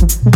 Mm-hmm.